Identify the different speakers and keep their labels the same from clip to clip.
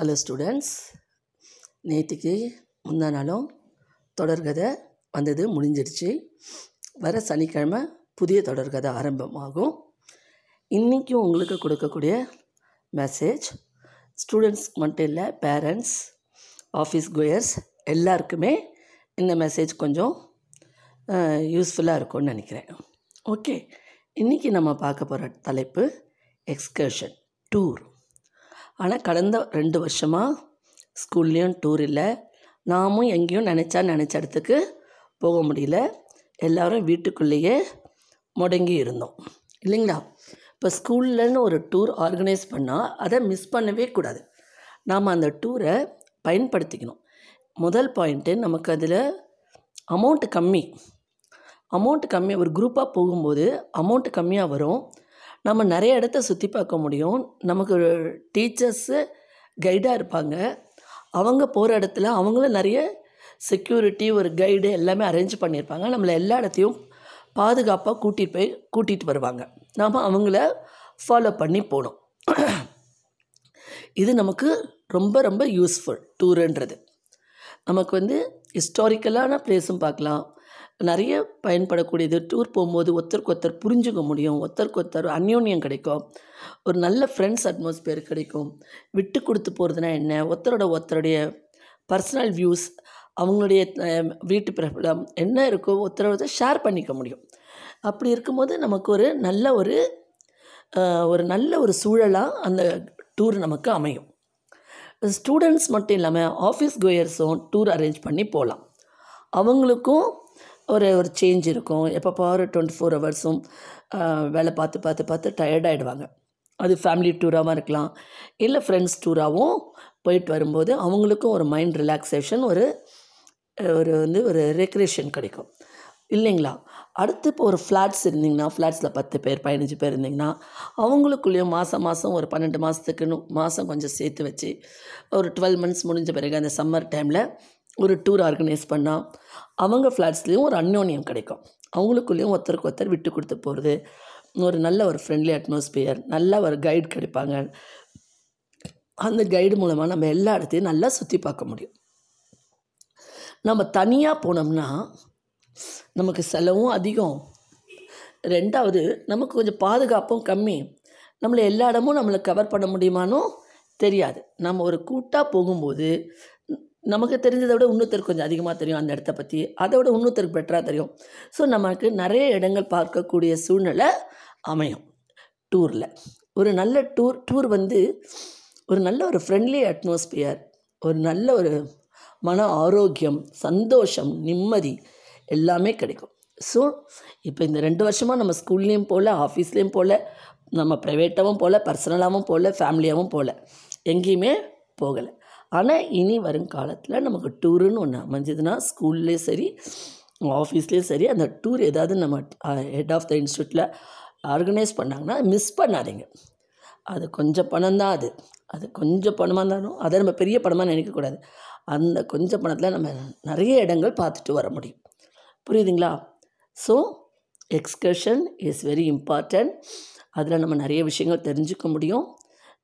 Speaker 1: Hello students நேற்றுக்கு முந்தா நாளும் தொடர்கதை வந்தது முடிஞ்சிடுச்சு. வர சனிக்கிழமை புதிய தொடர்கதை ஆரம்பமாகும். இன்றைக்கும் உங்களுக்கு கொடுக்கக்கூடிய மெசேஜ் ஸ்டூடெண்ட்ஸ்க்கு மட்டும் இல்லை பேரண்ட்ஸ் ஆஃபீஸ் கோயர்ஸ் எல்லாருக்குமே இந்த மெசேஜ் கொஞ்சம் யூஸ்ஃபுல்லாக இருக்கும்னு நினைக்கிறேன். ஓகே இன்றைக்கி நம்ம பார்க்க போகிற தலைப்பு எக்ஸ்கர்ஷன் டூர் ஆனால் கடந்த ரெண்டு வருஷமாக ஸ்கூல்லேயும் டூர் இல்லை நாமும் எங்கேயும் நினச்சா நினச்ச இடத்துக்கு போக முடியல. எல்லோரும் வீட்டுக்குள்ளேயே முடங்கி இருந்தோம். இல்லைங்களா? இப்போ ஸ்கூல்லன்னு ஒரு டூர் ஆர்கனைஸ் பண்ணால் அதை மிஸ் பண்ணவே கூடாது. நாம் அந்த டூரை பயன்படுத்திக்கணும். முதல் பாயிண்ட்டு நமக்கு அதில் அமௌண்ட்டு கம்மி. அமௌண்ட்டு கம்மி ஒரு குரூப்பாக போகும்போது அமௌண்ட்டு கம்மியாக வரும். நம்ம நிறைய இடத்த சுற்றி பார்க்க முடியும். நமக்கு டீச்சர்ஸு கைடாக இருப்பாங்க. அவங்க போகிற இடத்துல அவங்களும் நிறைய செக்யூரிட்டி ஒரு கைடு எல்லாமே அரேஞ்ச் பண்ணியிருப்பாங்க. நம்மளை எல்லா இடத்தையும் பாதுகாப்பாக கூட்டிகிட்டு போய் கூட்டிகிட்டு வருவாங்க. நாம் அவங்கள ஃபாலோ பண்ணி போகணும். இது நமக்கு ரொம்ப ரொம்ப யூஸ்ஃபுல் டூருன்றது நமக்கு வந்து ஹிஸ்டாரிக்கலான ப்ளேஸும் பார்க்கலாம். நிறைய பயன்படக்கூடியது. டூர் போகும்போது ஒருத்தருக்கு ஒருத்தர் புரிஞ்சுக்க முடியும். ஒருத்தருக்கு ஒருத்தர் அந்யோன்யம் கிடைக்கும். ஒரு நல்ல ஃப்ரெண்ட்ஸ் அட்மாஸ்பியர் கிடைக்கும். விட்டு கொடுத்து போகிறதுனா என்ன? ஒருத்தரோட ஒருத்தருடைய பர்சனல் வியூஸ் அவங்களுடைய வீட்டு பிரபலம் என்ன இருக்கோ ஒருத்தரோட ஷேர் பண்ணிக்க முடியும். அப்படி இருக்கும்போது நமக்கு ஒரு நல்ல ஒரு ஒரு நல்ல ஒரு சூழலாக அந்த டூர் நமக்கு அமையும். ஸ்டூடெண்ட்ஸ் மட்டும் இல்லாமல் ஆஃபீஸ் கோயர்ஸும் டூர் அரேஞ்ச் பண்ணி போகலாம் அவங்களுக்கும் ஒரு ஒரு சேஞ்ச் இருக்கும். எப்போ பாரு டுவெண்ட்டி ஃபோர் ஹவர்ஸும் வேலை பார்த்து பார்த்து பார்த்து டயர்டாகிடுவாங்க அது ஃபேமிலி டூராகவும் இருக்கலாம். இல்லை ஃப்ரெண்ட்ஸ் டூராகவும் போயிட்டு வரும்போது அவங்களுக்கும் ஒரு மைண்ட் ரிலாக்ஸேஷன் ஒரு ஒரு வந்து ஒரு ரெக்ரேஷன் கிடைக்கும். இல்லைங்களா? அடுத்து இப்போ ஒரு ஃப்ளாட்ஸ் இருந்திங்கன்னா ஃப்ளாட்ஸில் பத்து பேர் பதினஞ்சு பேர் இருந்திங்கன்னா அவங்களுக்குள்ளேயும் மாதம் மாதம் ஒரு பன்னெண்டு மாதத்துக்குன்னு மாதம் கொஞ்சம் சேர்த்து வச்சு ஒரு டுவெல் மந்த்ஸ் முடிஞ்ச பிறகு அந்த சம்மர் டைமில் ஒரு டூர் ஆர்கனைஸ் பண்ணால் அவங்க ஃப்ளாட்ஸ்லேயும் ஒரு அந்யோன்யம் கிடைக்கும். அவங்களுக்குள்ளேயும் ஒருத்தருக்கு ஒருத்தர் விட்டு கொடுத்து போகிறது ஒரு நல்ல ஒரு ஃப்ரெண்ட்லி அட்மாஸ்பியர் நல்ல ஒரு கைடு கிடைப்பாங்க. அந்த கைடு மூலமாக நம்ம எல்லா இடத்தையும் நல்லா சுற்றி பார்க்க முடியும். நம்ம தனியாக போனோம்னா நமக்கு செலவும் அதிகம். ரெண்டாவது நமக்கு கொஞ்சம் பாதுகாப்பும் கம்மி. நம்மளை எல்லா இடமும் நம்மளை கவர் பண்ண முடியுமானோ தெரியாது. நம்ம ஒரு கூட்டாக போகும்போது நமக்கு தெரிஞ்சதை விட இன்னொருத்தருக்கு கொஞ்சம் அதிகமாக தெரியும் அந்த இடத்த பற்றி அதை விட இன்னொருத்தருக்கு பெட்டராக தெரியும். ஸோ நமக்கு நிறைய இடங்கள் பார்க்கக்கூடிய சூழ்நிலை அமையும் டூரில் ஒரு நல்ல டூர் டூர் வந்து ஒரு நல்ல ஒரு ஃப்ரெண்ட்லி அட்மாஸ்பியர் ஒரு நல்ல ஒரு மன ஆரோக்கியம் சந்தோஷம் நிம்மதி எல்லாமே கிடைக்கும். ஸோ இப்போ இந்த ரெண்டு வருஷமாக நம்ம ஸ்கூல்லேயும் போகல ஆஃபீஸ்லேயும் போகல நம்ம ப்ரைவேட்டாகவும் போகல பர்சனலாகவும் போகல ஃபேமிலியாகவும் போகல எங்கேயுமே போகலை. ஆனால் இனி வருங்காலத்தில் நமக்கு டூருன்னு ஒன்று அமைஞ்சதுன்னா ஸ்கூல்லேயும் சரி ஆஃபீஸ்லேயும் சரி அந்த டூர் ஏதாவது நம்ம ஹெட் ஆஃப் த இன்ஸ்டியூட்டில் ஆர்கனைஸ் பண்ணாங்கன்னா மிஸ் பண்ணாதீங்க. அது கொஞ்சம் பணம் தான் அது. அது கொஞ்சம் பணமாக இருந்தாலும் அதை நம்ம பெரிய பணமாக நினைக்கக்கூடாது. அந்த கொஞ்சம் பணத்தில் நம்ம நிறைய இடங்கள் பார்த்துட்டு வர முடியும். புரியுதுங்களா? So excursion is very important அதில் நம்ம நிறைய விஷயங்கள் தெரிஞ்சுக்க முடியும்.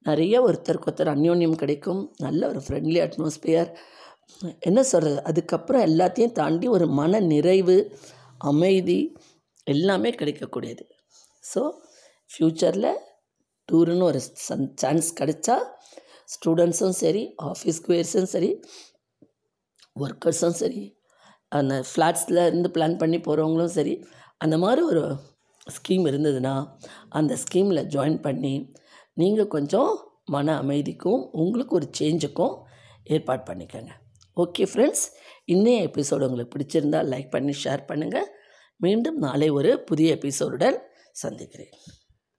Speaker 1: நிறைய ஒருத்தருக்கு ஒருத்தர் அந்யோன்யம் கிடைக்கும். நல்ல ஒரு ஃப்ரெண்ட்லி அட்மாஸ்பியர் என்ன சொல்கிறது அதுக்கப்புறம் எல்லாத்தையும் தாண்டி ஒரு மன நிறைவு அமைதி எல்லாமே கிடைக்கக்கூடியது. ஸோ ஃப்யூச்சரில் டூருன்னு ஒரு சன் சான்ஸ் கிடைச்சா ஸ்டூடெண்ட்ஸும் சரி ஆஃபீஸ் குயர்ஸும் சரி ஒர்க்கர்ஸும் சரி அந்த ஃப்ளாட்ஸில் இருந்து பிளான் பண்ணி போகிறவங்களும் சரி அந்த மாதிரி ஒரு ஸ்கீம் இருந்ததுன்னா அந்த ஸ்கீமில் ஜாயின் பண்ணி நீங்கள் கொஞ்சம் மன அமைதிக்கும் உங்களுக்கு ஒரு சேஞ்சுக்கும் ஏற்பாடு பண்ணிக்கோங்க. ஓகே ஃப்ரெண்ட்ஸ் இன்னைய எபிசோடு உங்களுக்கு பிடிச்சிருந்தால் லைக் பண்ணி ஷேர் பண்ணுங்கள் மீண்டும் நாளை ஒரு புதிய எபிசோடுடன் சந்திக்கிறேன்.